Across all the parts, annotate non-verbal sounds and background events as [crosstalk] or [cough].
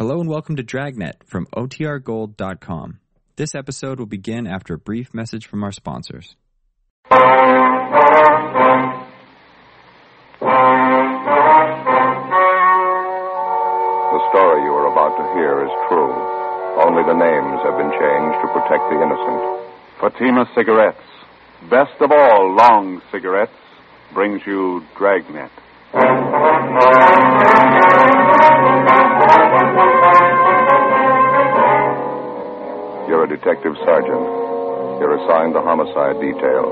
Hello and welcome to Dragnet from OTRGold.com. This episode will begin after a brief message from our sponsors. The story you are about to hear is true. Only the names have been changed to protect the innocent. Fatima Cigarettes, best of all long cigarettes, brings you Dragnet. Detective sergeant. You're assigned the homicide detail.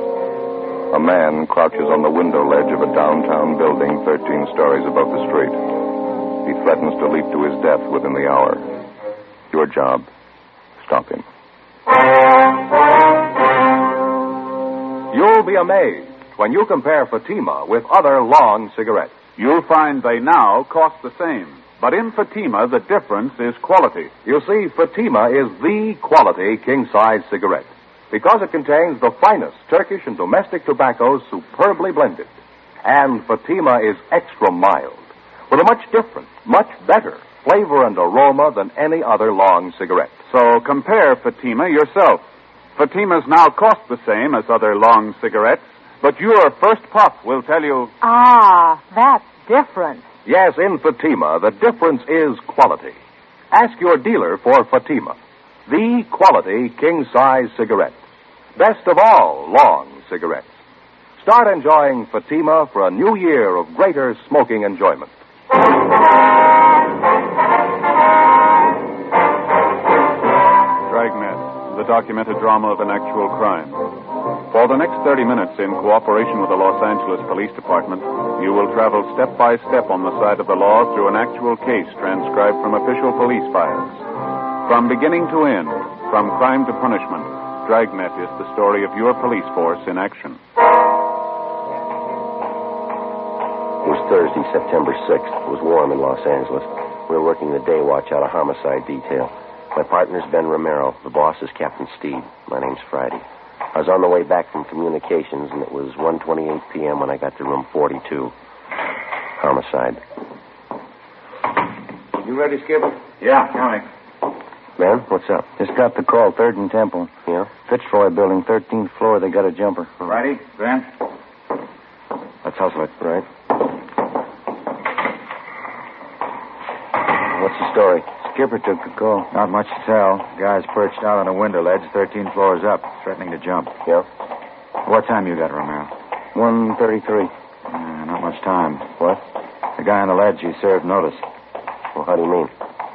A man crouches on the window ledge of a downtown building 13 stories above the street. He threatens to leap to his death within the hour. Your job, stop him. You'll be amazed when you compare Fatima with other long cigarettes. You'll find they now cost the same. But in Fatima, the difference is quality. You see, Fatima is the quality king size cigarette because it contains the finest Turkish and domestic tobaccos superbly blended. And Fatima is extra mild with a much different, much better flavor and aroma than any other long cigarette. So compare Fatima yourself. Fatimas now cost the same as other long cigarettes, but your first puff will tell you Ah, that's different. Yes, in Fatima, the difference is quality. Ask your dealer for Fatima, the quality king size cigarette. Best of all long cigarettes. Start enjoying Fatima for a new year of greater smoking enjoyment. Dragnet, the documented drama of an actual crime. For the next 30 minutes, in cooperation with the Los Angeles Police Department, you will travel step by step on the side of the law through an actual case transcribed from official police files. From beginning to end, from crime to punishment, Dragnet is the story of your police force in action. It was Thursday, September 6th. It was warm in Los Angeles. We were working the day watch out of homicide detail. My partner's Ben Romero. The boss is Captain Steed. My name's Friday. I was on the way back from communications, and it was 1.28 p.m. when I got to room 42. Homicide. You ready, Skipper? Yeah, coming. Ben, what's up? Just got the call, Third and Temple. Yeah? Fitzroy building, 13th floor. They got a jumper. Righty, Ben. Let's hustle it. Right. What's the story? Skipper took the call. Not much to tell. Guy's perched out on a window ledge, 13 floors up, threatening to jump. Yeah? What time you got, Romero? 133. Uh, not much time. What? The guy on the ledge, he served notice. Well, how do you mean?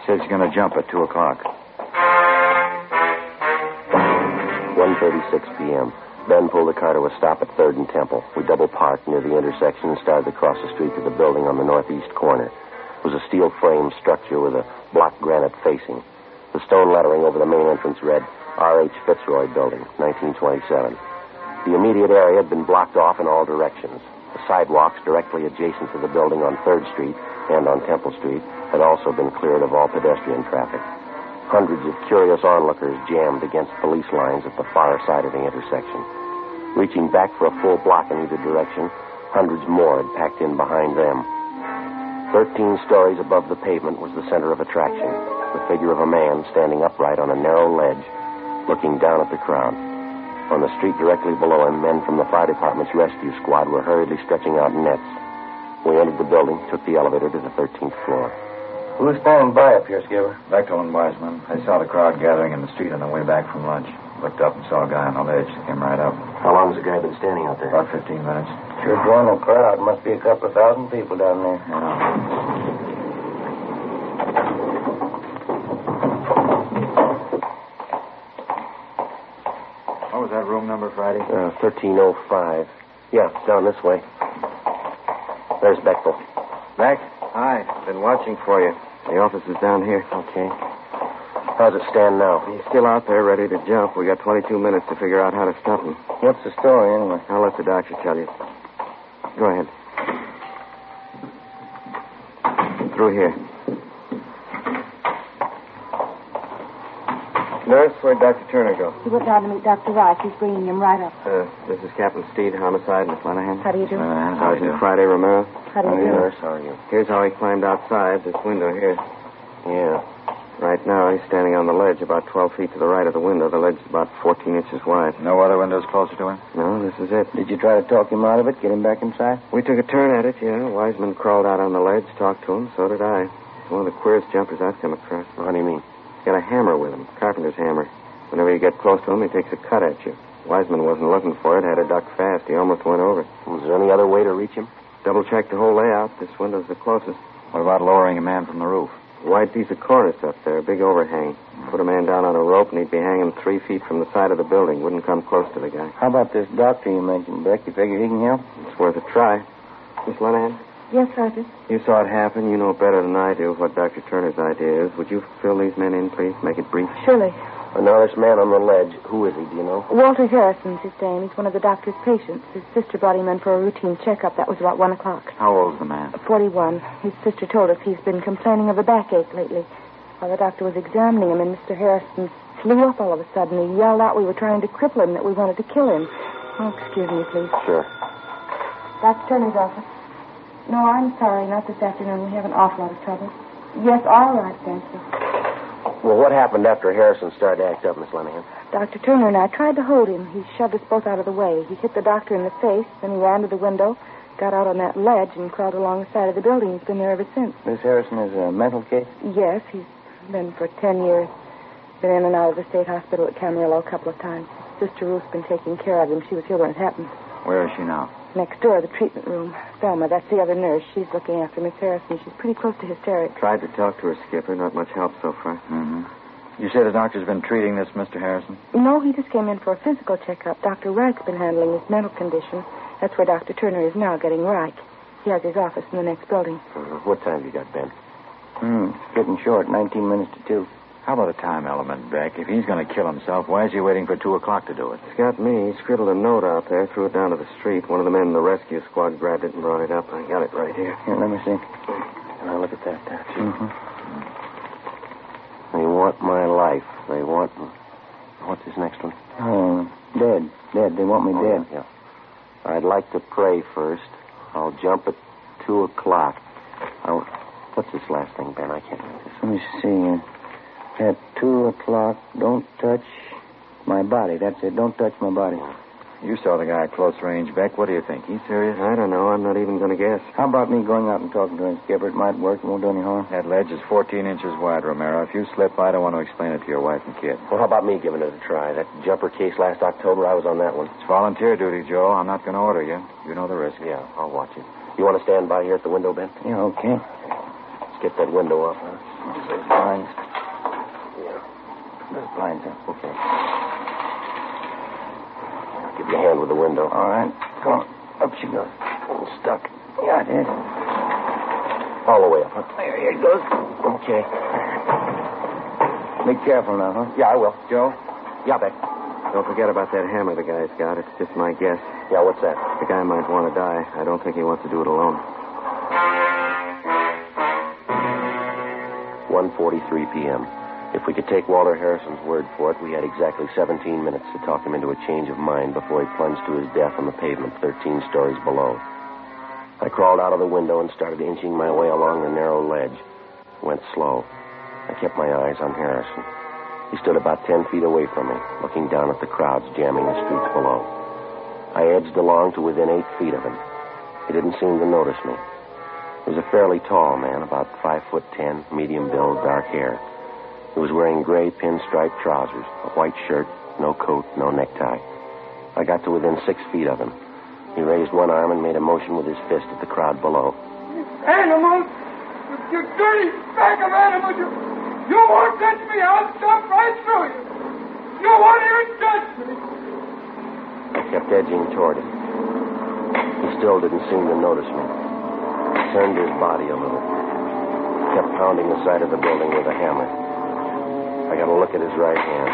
Says he's going to jump at 2 o'clock. 1.36 p.m. Ben pulled the car to a stop at 3rd and Temple. We double parked near the intersection and started across the street to the building on the northeast corner. Was a steel frame structure with a block granite facing. The stone lettering over the main entrance read R.H. Fitzroy Building, 1927. The immediate area had been blocked off in all directions. The sidewalks directly adjacent to the building on 3rd Street and on Temple Street had also been cleared of all pedestrian traffic. Hundreds of curious onlookers jammed against police lines at the far side of the intersection. Reaching back for a full block in either direction, hundreds more had packed in behind them. Thirteen stories above the pavement was the center of attraction, the figure of a man standing upright on a narrow ledge, looking down at the crowd. On the street directly below him, men from the fire department's rescue squad were hurriedly stretching out nets. We entered the building, took the elevator to the 13th floor. Who's standing by up here, Skipper? Bechtel and Wiseman. I saw the crowd gathering in the street on the way back from lunch. Looked up and saw a guy on the ledge. Came right up. How long has the guy been standing out there? About 15 minutes. Sure drawing a crowd. Must be a couple of thousand people down there. Yeah. What was that room number, Friday? Uh, 1305. Yeah, down this way. There's Bechtel. Mac? Hi. Been watching for you. The office is down here. Okay. How's it stand now? He's still out there ready to jump. We got 22 minutes to figure out how to stop him. What's the story, anyway? I'll let the doctor tell you. Go ahead. Through here. Nurse, where'd Dr. Turner go? He went down to meet Dr. Rice. He's bringing him right up. Uh, this is Captain Steed, homicide, Miss Lenahan. How do you do? Uh, how do you do? Friday Romero. How do you do? Nurse, how are you? Here's how he climbed outside this window here. Yeah. Right now, he's standing on the ledge about 12 feet to the right of the window. The ledge is about 14 inches wide. No other windows closer to him? No, this is it. Did you try to talk him out of it, get him back inside? We took a turn at it, yeah. Wiseman crawled out on the ledge, talked to him. So did I. It's one of the queerest jumpers I've come across. What do you mean? He's got a hammer with him, carpenter's hammer. Whenever you get close to him, he takes a cut at you. Wiseman wasn't looking for it, had to duck fast. He almost went over. Was there any other way to reach him? Double checked the whole layout. This window's the closest. What about lowering a man from the roof? Wide piece of cornice up there, big overhang. Put a man down on a rope, and he'd be hanging three feet from the side of the building. Wouldn't come close to the guy. How about this doctor you mentioned, Beck? You figure he can help? It's worth a try. Miss Lenahan, Yes, Sergeant. you saw it happen. You know better than I do what Dr. Turner's idea is. Would you fill these men in, please? Make it brief. Surely. Now, this man on the ledge, who is he, do you know? Walter Harrison's his name. He's one of the doctor's patients. His sister brought him in for a routine checkup. That was about one o'clock. How old's the man? 41. His sister told us he's been complaining of a backache lately. While the doctor was examining him, and Mr. Harrison flew up all of a sudden. He yelled out we were trying to cripple him, that we wanted to kill him. Oh, excuse me, please. Sure. Dr. Turner's office. No, I'm sorry. Not this afternoon. We have an awful lot of trouble. Yes, all right, thank you. Well, what happened after Harrison started to act up, Miss Lenahan? Dr. Turner and I tried to hold him. He shoved us both out of the way. He hit the doctor in the face, then he ran to the window, got out on that ledge, and crawled along the side of the building. He's been there ever since. Miss Harrison is a mental case? Yes, he's been for ten years. Been in and out of the state hospital at Camarillo a couple of times. Sister Ruth's been taking care of him. She was here when it happened. Where is she now? Next door, the treatment room. Thelma, that's the other nurse. She's looking after Miss Harrison. She's pretty close to hysterics. Tried to talk to her, Skipper. Not much help so far. Mm-hmm. You say the doctor's been treating this Mr. Harrison? No, he just came in for a physical checkup. Dr. Reich's been handling his mental condition. That's where Dr. Turner is now, getting Reich. He has his office in the next building. Uh, what time have you got, Ben? Hmm, it's getting short. 19 minutes to 2. How about a time element, Beck? If he's going to kill himself, why is he waiting for 2 o'clock to do it? It's got me. He scribbled a note out there, threw it down to the street. One of the men in the rescue squad grabbed it and brought it up. I got it right here. Here, let me see. Can I look at that, there, too? Mm-hmm. They want my life. They want... What's this next one? Oh, dead. Dead. They want me Oh, dead. Yeah, yeah. I'd like to pray first. I'll jump at 2 o'clock. I'll... What's this last thing, Ben? I can't read this. Let me see. At 2 o'clock, don't touch my body. That's it. Don't touch my body. You saw the guy at close range, Beck. What do you think? He's serious? I don't know. I'm not even going to guess. How about me going out and talking to him, Skipper? It might work. It won't do any harm. That ledge is 14 inches wide, Romero. If you slip, I don't want to explain it to your wife and kid. Well, how about me giving it a try? That jumper case last October, I was on that one. It's volunteer duty, Joe. I'm not going to order you. You know the risk. Yeah, I'll watch you. You want to stand by here at the window, Ben? Yeah, okay. Let's get that window up, huh? Those blinds. Yeah. Those blinds up. Okay. Give you a hand with the window. All right. Come on. Up she goes. I'm stuck. Yeah, it is. All the way up, huh? There, here it goes. Okay. Be careful now, huh? Yeah, I will. Joe, Yeah, Beck. don't forget about that hammer the guy's got. It's just my guess. Yeah, what's that? The guy might want to die. I don't think he wants to do it alone. 1.43 p.m. If we could take Walter Harrison's word for it, we had exactly 17 minutes to talk him into a change of mind before he plunged to his death on the pavement 13 stories below. I crawled out of the window and started inching my way along the narrow ledge. Went slow. I kept my eyes on Harrison. He stood about 10 feet away from me, looking down at the crowds jamming the streets below. I edged along to within eight feet of him. He didn't seem to notice me. He was a fairly tall man, about five foot ten, medium build, dark hair. He was wearing gray pinstripe trousers, a white shirt, no coat, no necktie. I got to within six feet of him. He raised one arm and made a motion with his fist at the crowd below. Animals! You dirty bag of animals! You, you won't touch me! I'll stomp right through you! You won't even touch me! I kept edging toward him. He still didn't seem to notice me. He turned his body a little. Kept pounding the side of the building with a hammer. I got a look at his right hand.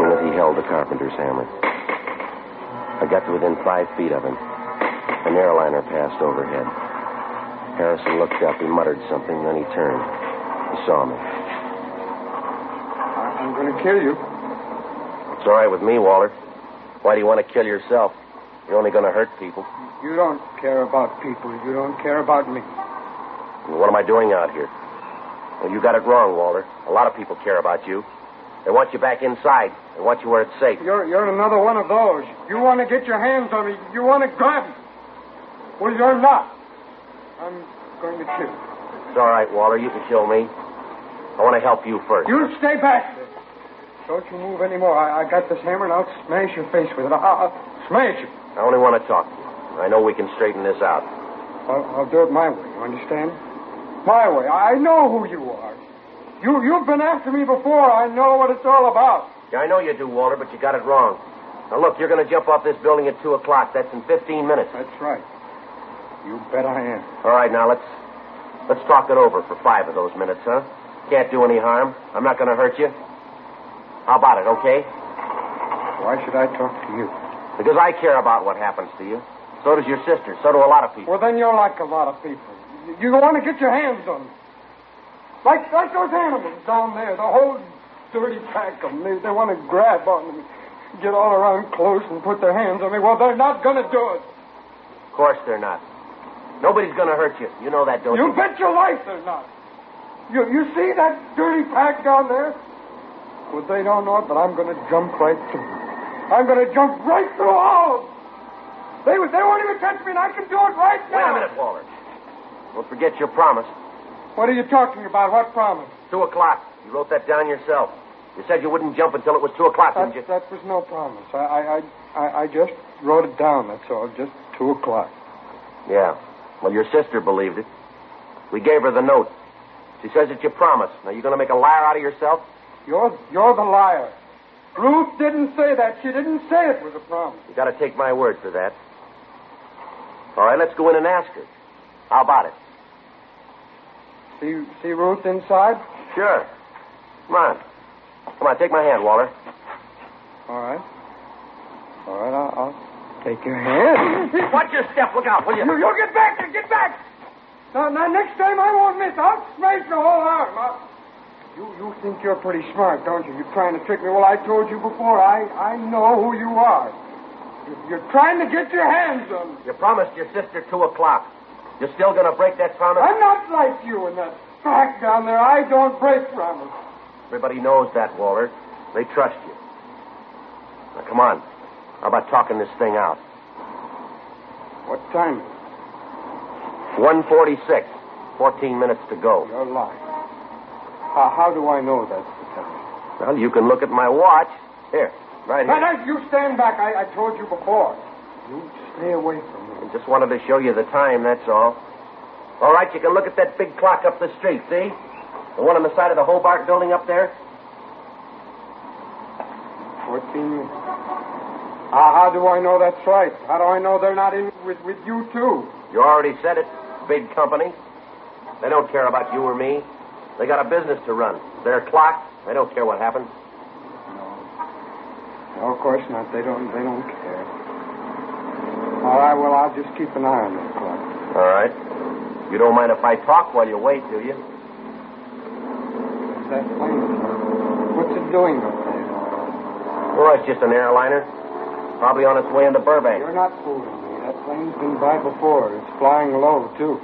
In it, he held the carpenter's hammer. I got to within five feet of him. An airliner passed overhead. Harrison looked up. He muttered something, then he turned. He saw me. I'm going to kill you. It's all right with me, Walter. Why do you want to kill yourself? You're only going to hurt people. You don't care about people. You don't care about me. What am I doing out here? Well, you got it wrong, Walter. A lot of people care about you. They want you back inside. They want you where it's safe. You're, you're another one of those. You want to get your hands on me. You want to grab me. Well, you're not. I'm going to kill you. It's all right, Walter. You can kill me. I want to help you first. You stay back. Don't you move anymore. I, I got this hammer and I'll smash your face with it. I'll, I'll smash you. I only want to talk to you. I know we can straighten this out. I'll, I'll do it my way. You understand? My way. I know who you are. You, you've been after me before. I know what it's all about. Yeah, I know you do, Walter, but you got it wrong. Now, look, you're going to jump off this building at 2 o'clock. That's in 15 minutes. That's right. You bet I am. All right, now, let's let's talk it over for five of those minutes, huh? Can't do any harm. I'm not going to hurt you. How about it, okay? Why should I talk to you? Because I care about what happens to you. So does your sister. So do a lot of people. Well, then you're like a lot of people. You want to get your hands on me. Like, like those animals down there, the whole dirty pack of them. They, they want to grab on me, get all around close and put their hands on me. Well, they're not going to do it. Of course they're not. Nobody's going to hurt you. You know that, don't you? You bet your life they're not. You, you see that dirty pack down there? Well, they don't know it, but I'm going to jump right through. I'm going to jump right through all of them. They, they won't even touch me, and I can do it right now. Wait a minute, Walter. Don't forget your promise. What are you talking about? What promise? Two o'clock. You wrote that down yourself. You said you wouldn't jump until it was two o'clock, That, didn't you? that was no promise. I, I, I, I, just wrote it down, that's all. Just two o'clock. Yeah. Well, your sister believed it. We gave her the note. She says it's your promise. Now, you going to make a liar out of yourself? You're, you're the liar. Ruth didn't say that. She didn't say it was a promise. You got to take my word for that. All right, let's go in and ask her. How about it? See, see Ruth inside? Sure. Come on. Come on, take my hand, Walter. All right. All right, I'll, I'll take your hand. [laughs] Watch your step. Look out, will you? You, you get back there. Get back. Now, now, next time I won't miss. I'll smash your whole arm. I'll... You, you think you're pretty smart, don't you? You're trying to trick me. Well, I told you before. I, I know who you are. You- You're trying to get your hands on me. You promised your sister two o'clock. You're still going to break that promise? I'm not like you and that pack down there. I don't break promises. Everybody knows that, Walter. They trust you. Now, come on. How about talking this thing out? What time? 146. 14 minutes to go. You're lying. How, how do I know that's the time? Well, you can look at my watch. Here, right Now, here. now, you stand back. I, I told you before. You stay away from me. I just wanted to show you the time, that's all. All right, you can look at that big clock up the street, see? The one on the side of the Hobart building up there? Fourteen minutes. How, how do I know that's right? How do I know they're not in with, with you, too? You already said it. Big company. They don't care about you or me. They got a business to run. Their clock. They don't care what happens. No. No, of course not. They don't. They don't care. All right. Well, I'll just keep an eye on that clock. All right. You don't mind if I talk while you wait, do you? What's that plane? What's it doing up there? Well, it's just an airliner. Probably on its way into Burbank. You're not fooling me. That plane's been by before. It's flying low too.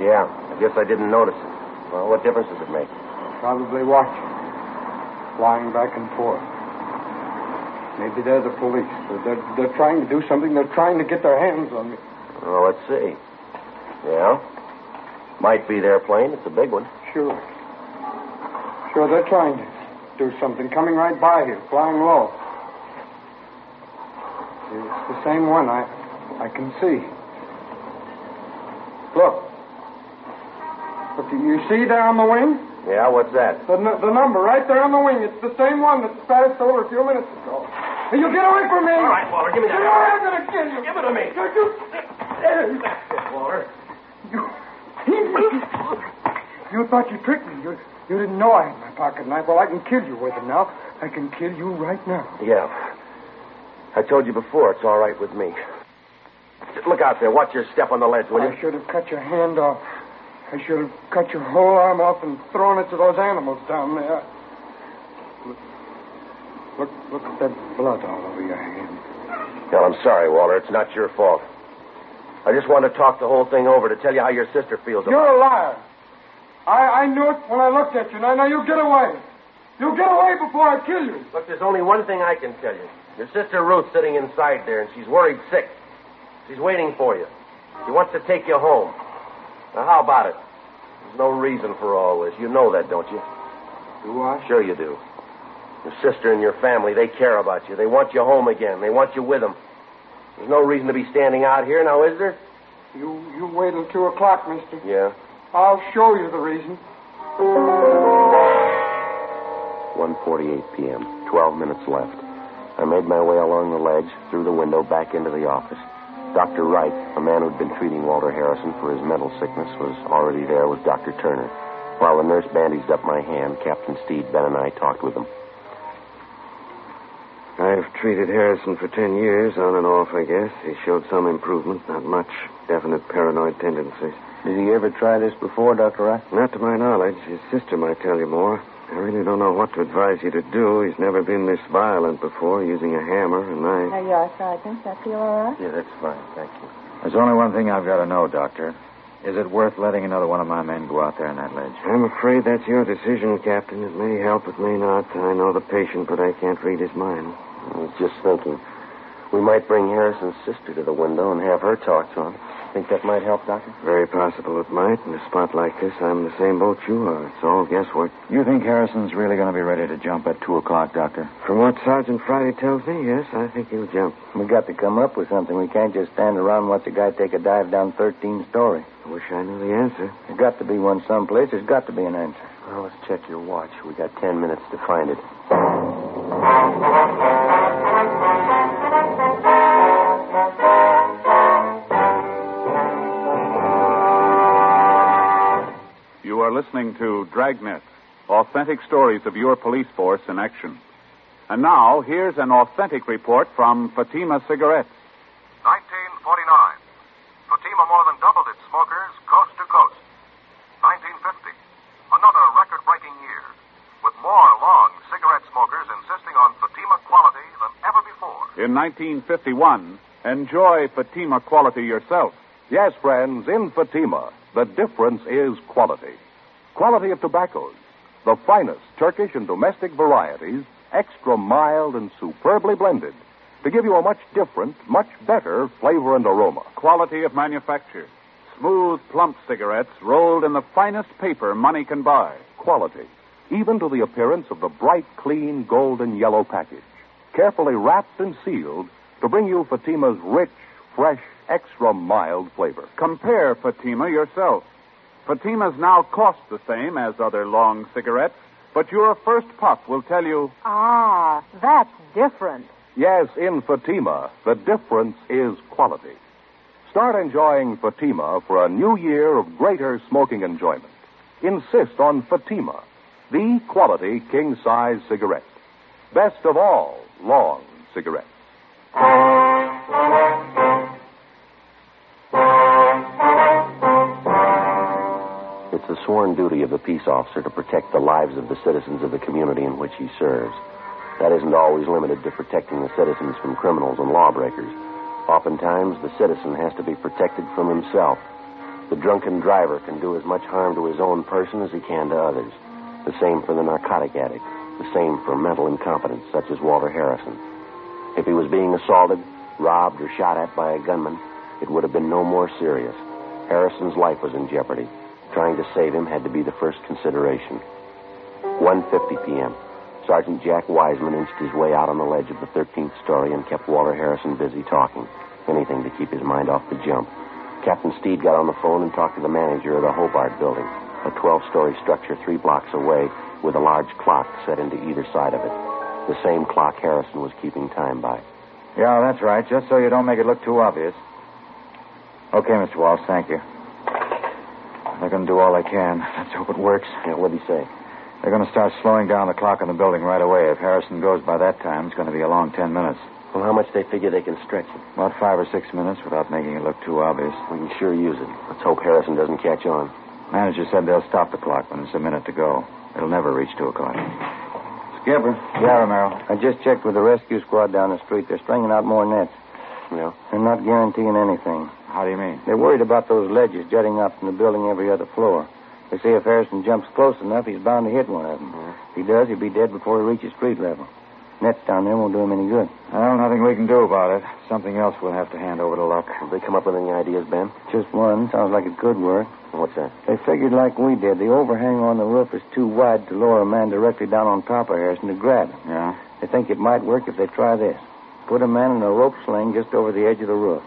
Yeah, I guess I didn't notice it. Well, what difference does it make? Probably watching. Flying back and forth. Maybe they're the police. They're, they're, trying to do something. They're trying to get their hands on me. Well, let's see. Yeah. Might be their plane. It's a big one. Sure. Sure, they're trying to do something. Coming right by here, flying low. It's the same one. I, I can see. Look. Look, you see there on the wing? Yeah, what's that? The, n- the number right there on the wing. It's the same one that passed over a few minutes ago. You get away from me! All right, Walter, give me that. You know I'm going to kill you. Give it to me. Don't you, Walter. you, you thought you tricked me. You, you didn't know I had my pocket knife. Well, I can kill you with it now. I can kill you right now. Yeah. I told you before, it's all right with me. Look out there. Watch your step on the ledge, will you? I should have cut your hand off. I should have cut your whole arm off and thrown it to those animals down there. Look, look, at that blood all over your hand. Well, I'm sorry, Walter. It's not your fault. I just wanted to talk the whole thing over to tell you how your sister feels about it. You're a liar. I, I knew it when I looked at you. Now, now, you get away. You get away before I kill you. Look, there's only one thing I can tell you. Your sister Ruth's sitting inside there, and she's worried sick. She's waiting for you. She wants to take you home. Now, how about it? There's no reason for all this. You know that, don't you? Do I? Sure you do. Your sister and your family, they care about you. They want you home again. They want you with them. There's no reason to be standing out here now, is there? You you wait till two o'clock, mister. Yeah. I'll show you the reason. 1.48 p.m. Twelve minutes left. I made my way along the ledge, through the window, back into the office. Dr. Wright, a man who'd been treating Walter Harrison for his mental sickness, was already there with Dr. Turner. While the nurse bandaged up my hand, Captain Steed, Ben, and I talked with him. I've treated Harrison for ten years, on and off, I guess. He showed some improvement, not much. Definite paranoid tendencies. Did he ever try this before, Dr. Wright? Not to my knowledge. His sister might tell you more. I really don't know what to advise you to do. He's never been this violent before, using a hammer, and knife. There you are, Sergeant. That feel all right? Yeah, that's fine. Thank you. There's only one thing I've got to know, Doctor. Is it worth letting another one of my men go out there on that ledge? I'm afraid that's your decision, Captain. It may help, it may not. I know the patient, but I can't read his mind. I was just thinking. We might bring Harrison's sister to the window and have her talk to him. Think that might help, Doctor? Very possible it might. In a spot like this, I'm in the same boat you are. It's all guesswork. You think Harrison's really going to be ready to jump at 2 o'clock, Doctor? From what Sergeant Friday tells me, yes, I think he'll jump. We got to come up with something. We can't just stand around and watch a guy take a dive down 13 story. I wish I knew the answer. There's got to be one someplace. There's got to be an answer. Well, let's check your watch. We got ten minutes to find it. [laughs] listening to Dragnet, authentic stories of your police force in action. And now, here's an authentic report from Fatima Cigarettes. 1949. Fatima more than doubled its smokers coast to coast. 1950. Another record breaking year. With more long cigarette smokers insisting on Fatima quality than ever before. In 1951, enjoy Fatima quality yourself. Yes, friends, in Fatima, the difference is quality. Quality of tobaccos. The finest Turkish and domestic varieties, extra mild and superbly blended, to give you a much different, much better flavor and aroma. Quality of manufacture. Smooth, plump cigarettes rolled in the finest paper money can buy. Quality, even to the appearance of the bright, clean, golden yellow package. Carefully wrapped and sealed to bring you Fatima's rich, fresh, extra mild flavor. Compare Fatima yourself. Fatimas now cost the same as other long cigarettes, but your first puff will tell you, Ah, that's different. Yes, in Fatima, the difference is quality. Start enjoying Fatima for a new year of greater smoking enjoyment. Insist on Fatima, the quality king size cigarette. Best of all, long cigarettes. The sworn duty of the peace officer to protect the lives of the citizens of the community in which he serves. That isn't always limited to protecting the citizens from criminals and lawbreakers. Oftentimes, the citizen has to be protected from himself. The drunken driver can do as much harm to his own person as he can to others. The same for the narcotic addict. The same for mental incompetence, such as Walter Harrison. If he was being assaulted, robbed, or shot at by a gunman, it would have been no more serious. Harrison's life was in jeopardy. Trying to save him had to be the first consideration. 1.50 p.m. Sergeant Jack Wiseman inched his way out on the ledge of the 13th story and kept Walter Harrison busy talking. Anything to keep his mind off the jump. Captain Steed got on the phone and talked to the manager of the Hobart building, a 12-story structure three blocks away with a large clock set into either side of it. The same clock Harrison was keeping time by. Yeah, that's right, just so you don't make it look too obvious. Okay, Mr. Walsh, thank you. They're going to do all they can. Let's hope it works. Yeah, what'd he say? They're going to start slowing down the clock in the building right away. If Harrison goes by that time, it's going to be a long ten minutes. Well, how much they figure they can stretch it? About five or six minutes without making it look too obvious. We can sure use it. Let's hope Harrison doesn't catch on. Manager said they'll stop the clock when it's a minute to go. It'll never reach two o'clock. Skipper. Yeah, Romero. I just checked with the rescue squad down the street. They're stringing out more nets. Yeah. They're not guaranteeing anything. How do you mean? They're worried about those ledges jutting up from the building every other floor. They say if Harrison jumps close enough, he's bound to hit one of them. Mm-hmm. If he does, he'll be dead before he reaches street level. Nets down there won't do him any good. Well, nothing we can do about it. Something else we'll have to hand over to Luck. Have they come up with any ideas, Ben? Just one. Sounds like it could work. What's that? They figured like we did. The overhang on the roof is too wide to lower a man directly down on top of Harrison to grab him. Yeah? They think it might work if they try this. Put a man in a rope sling just over the edge of the roof.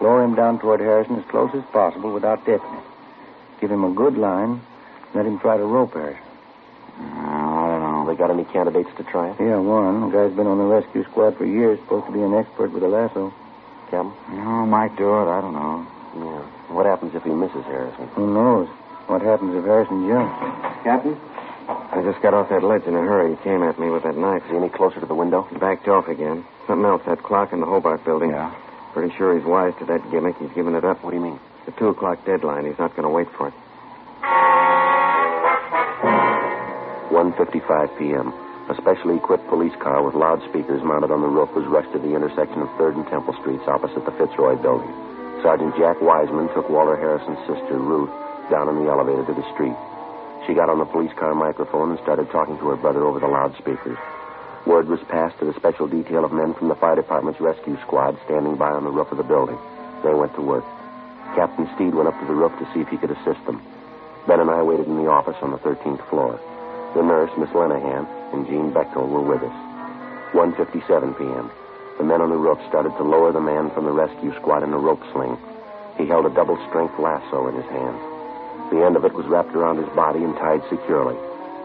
Lower him down toward Harrison as close as possible without tipping him. Give him a good line. Let him try to rope Harrison. Mm, I don't know. They got any candidates to try it? Yeah, one. The guy's been on the rescue squad for years. Supposed to be an expert with a lasso. Captain? No, might do it. I don't know. Yeah. What happens if he misses Harrison? Who knows? What happens if Harrison jumps? Captain? I just got off that ledge in a hurry. He came at me with that knife. Is he any closer to the window? He backed off again. Something else, that clock in the Hobart building. Yeah. Pretty sure he's wise to that gimmick. He's given it up. What do you mean? The two o'clock deadline. He's not going to wait for it. 1.55 p.m. A specially equipped police car with loudspeakers mounted on the roof was rushed to the intersection of 3rd and Temple Streets opposite the Fitzroy building. Sergeant Jack Wiseman took Walter Harrison's sister, Ruth, down in the elevator to the street. She got on the police car microphone and started talking to her brother over the loudspeakers. Word was passed to the special detail of men from the fire department's rescue squad standing by on the roof of the building. They went to work. Captain Steed went up to the roof to see if he could assist them. Ben and I waited in the office on the 13th floor. The nurse, Miss Lenahan, and Jean Bechtel were with us. 1.57 p.m. The men on the roof started to lower the man from the rescue squad in a rope sling. He held a double-strength lasso in his hand. The end of it was wrapped around his body and tied securely.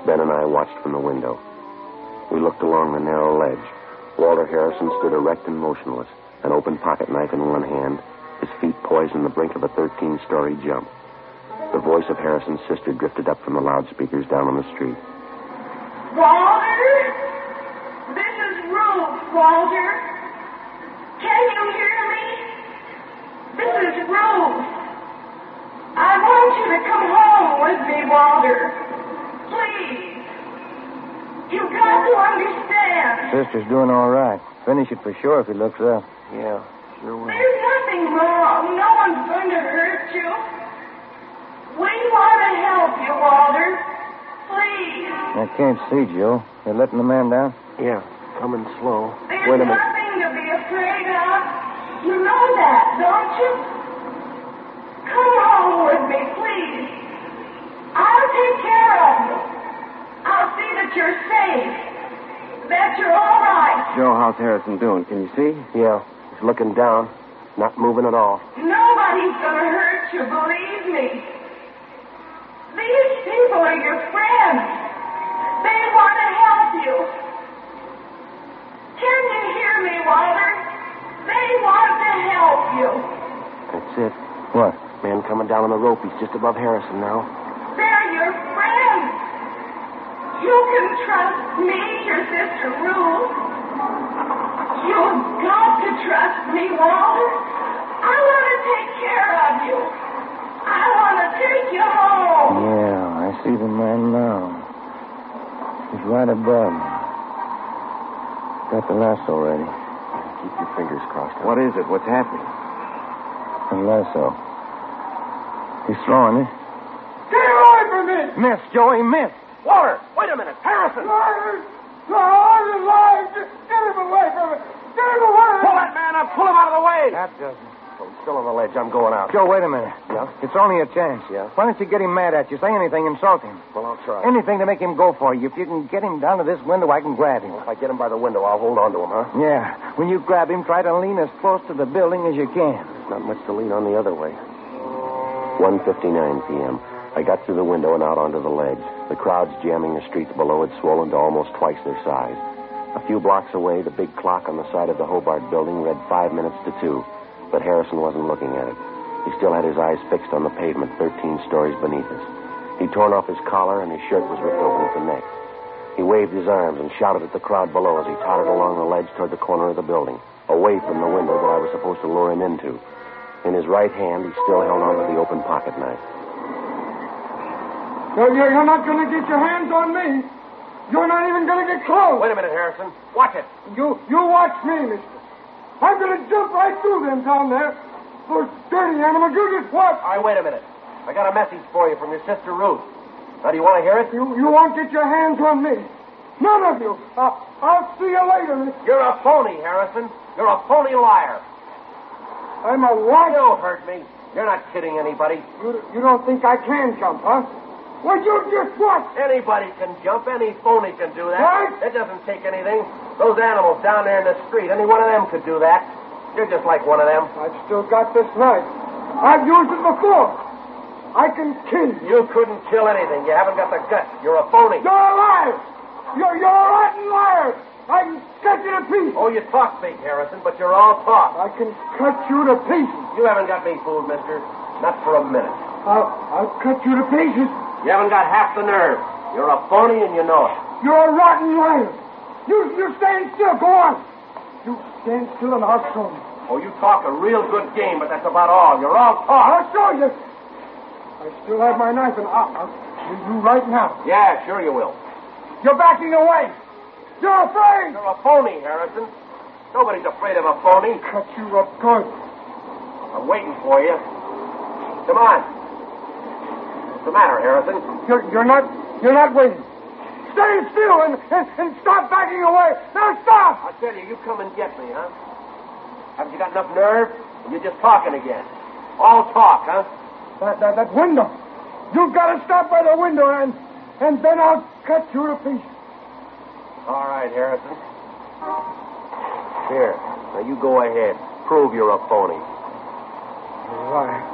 Ben and I watched from the window. We looked along the narrow ledge. Walter Harrison stood erect and motionless, an open pocket knife in one hand, his feet poised on the brink of a 13-story jump. The voice of Harrison's sister drifted up from the loudspeakers down on the street. Walter? This is Ruth, Walter. Can you hear me? This is Ruth. I want you to come home with me, Walter. Please. You've got to understand. Sister's doing all right. Finish it for sure if he looks up. Yeah, sure will. There's nothing wrong. No one's going to hurt you. We want to help you, Walter. Please. I can't see, Joe. They're letting the man down? Yeah, coming slow. There's Wait a minute. nothing to be afraid of. You know that, don't you? Come home with me, please. I'll take care of you. I'll see that you're safe. That you're all right. Joe, how's Harrison doing? Can you see? Yeah, he's looking down, not moving at all. Nobody's gonna hurt you, believe me. These people are your friends. They want to help you. Can you hear me, Walter? They want to help you. That's it. What? Man coming down on the rope. He's just above Harrison now. They're your friends. You can trust me, your sister Ruth. You've got to trust me, Walter. I want to take care of you. I want to take you home. Yeah, I see the man now. He's right above me. Got the lasso ready. Keep your fingers crossed. What is it? What's happening? The lasso. He's throwing it. Get away from me! Miss, Joey, miss. Walter, wait a minute. Harrison! Liars! Liars and lies! Get him away from me! Get him away! Pull that man up. Pull him out of the way. That doesn't. He's still on the ledge. I'm going out. Joe, wait a minute. Yeah? It's only a chance. Yeah? Why don't you get him mad at you? Say anything, insult him. Well, I'll try. Anything to make him go for you. If you can get him down to this window, I can grab him. If I get him by the window, I'll hold on to him, huh? Yeah. When you grab him, try to lean as close to the building as you can. Not much to lean on the other way. 1.59 p.m. I got through the window and out onto the ledge. The crowds jamming the streets below had swollen to almost twice their size. A few blocks away, the big clock on the side of the Hobart building read five minutes to two, but Harrison wasn't looking at it. He still had his eyes fixed on the pavement 13 stories beneath us. He'd torn off his collar and his shirt was ripped open at the neck. He waved his arms and shouted at the crowd below as he tottered along the ledge toward the corner of the building, away from the window that I was supposed to lure him into. In his right hand, he still held onto the open pocket knife. You're, you're, you're not going to get your hands on me. You're not even going to get close. Wait a minute, Harrison. Watch it. You, you watch me, mister. I'm going to jump right through them down there. Those dirty animals. You just watch. All right, wait a minute. I got a message for you from your sister Ruth. Now, do you want to hear it? You, you won't get your hands on me. None of you. Uh, I'll see you later, Miss. You're a phony, Harrison. You're a phony liar. I'm a what? You heard me. You're not kidding anybody. You, you don't think I can jump, huh? Well, you just what? Anybody can jump. Any phony can do that. What? It doesn't take anything. Those animals down there in the street, any one of them could do that. You're just like one of them. I've still got this knife. I've used it before. I can kill you. You couldn't kill anything. You haven't got the guts. You're a phony. You're a liar. You're, you're a rotten liar. I can cut you to pieces. Oh, you talk big, Harrison, but you're all talk. I can cut you to pieces. You haven't got me fooled, mister. Not for a minute. I'll, I'll cut you to pieces. You haven't got half the nerve. You're a phony and you know it. You're a rotten liar. You, you stand still. Go on. You stand still and I'll show you. Oh, you talk a real good game, but that's about all. You're all talk. I'll show you. I still have my knife and I'll, I'll kill you right now. Yeah, sure you will. You're backing away. You're afraid. You're a phony, Harrison. Nobody's afraid of a phony. Cut you up good. I'm waiting for you. Come on. What's the matter, Harrison? You're, you're not you're not waiting. Stay still and, and, and stop backing away. Now stop. I tell you, you come and get me, huh? Haven't you got enough nerve? Or you're just talking again. All talk, huh? That, that, that window. You've got to stop by the window and and then I'll cut you to pieces. All right, Harrison. Here. Now you go ahead. Prove you're a phony. All right.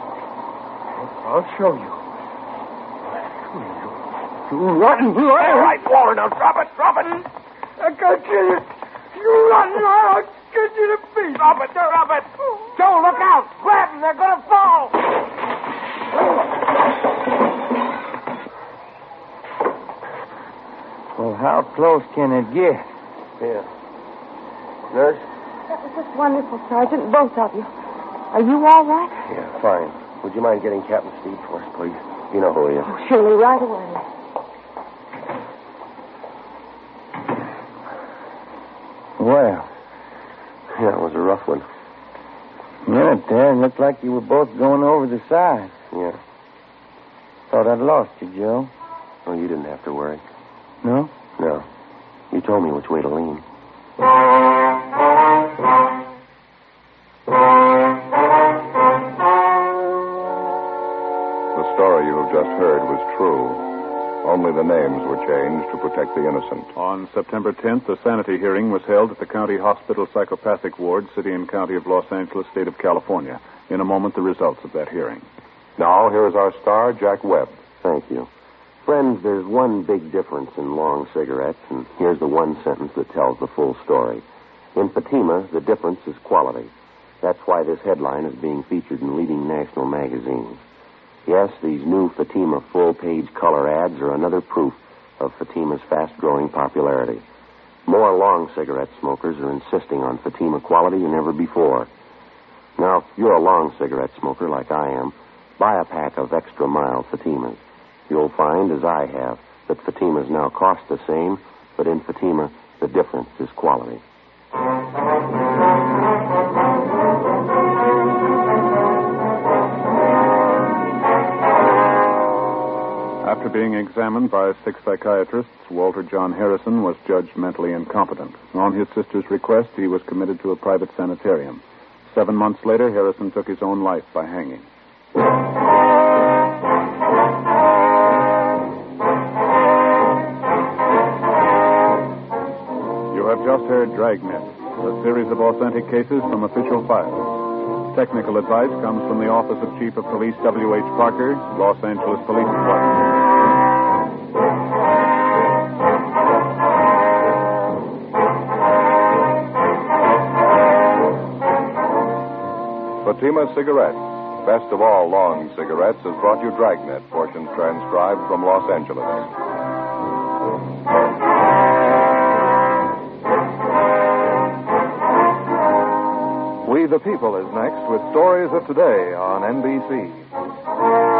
I'll show you. You, you rotten liar. All right, Walter, now drop it, drop it. I can't kill you. You rotten liar. I'll cut you to pieces. Drop it, drop it. Joe, look out. Grab them. They're going to fall. Well, how close can it get? Here. Nurse? That was just wonderful, Sergeant. Both of you. Are you all right? Yeah, fine. Would you mind getting Captain Steed for us, please? You know who he is. Oh, surely, right away. Well, Yeah, it was a rough one. Yeah, there, it looked like you were both going over the side. Yeah. Thought I'd lost you, Joe. Oh, you didn't have to worry. No? No. You told me which way to lean. The names were changed to protect the innocent. On September 10th, a sanity hearing was held at the County Hospital Psychopathic Ward, City and County of Los Angeles, State of California. In a moment, the results of that hearing. Now, here is our star, Jack Webb. Thank you. Friends, there's one big difference in long cigarettes, and here's the one sentence that tells the full story. In Fatima, the difference is quality. That's why this headline is being featured in leading national magazines. Yes, these new Fatima full page color ads are another proof of Fatima's fast growing popularity. More long cigarette smokers are insisting on Fatima quality than ever before. Now, if you're a long cigarette smoker like I am, buy a pack of extra mild Fatimas. You'll find, as I have, that Fatimas now cost the same, but in Fatima, the difference is quality. After being examined by six psychiatrists, Walter John Harrison was judged mentally incompetent. On his sister's request, he was committed to a private sanitarium. Seven months later, Harrison took his own life by hanging. You have just heard Dragnet, a series of authentic cases from official files. Technical advice comes from the Office of Chief of Police W.H. Parker, Los Angeles Police Department. Fatima Cigarettes, best of all long cigarettes, has brought you Dragnet, portions transcribed from Los Angeles. We the People is next with stories of today on NBC.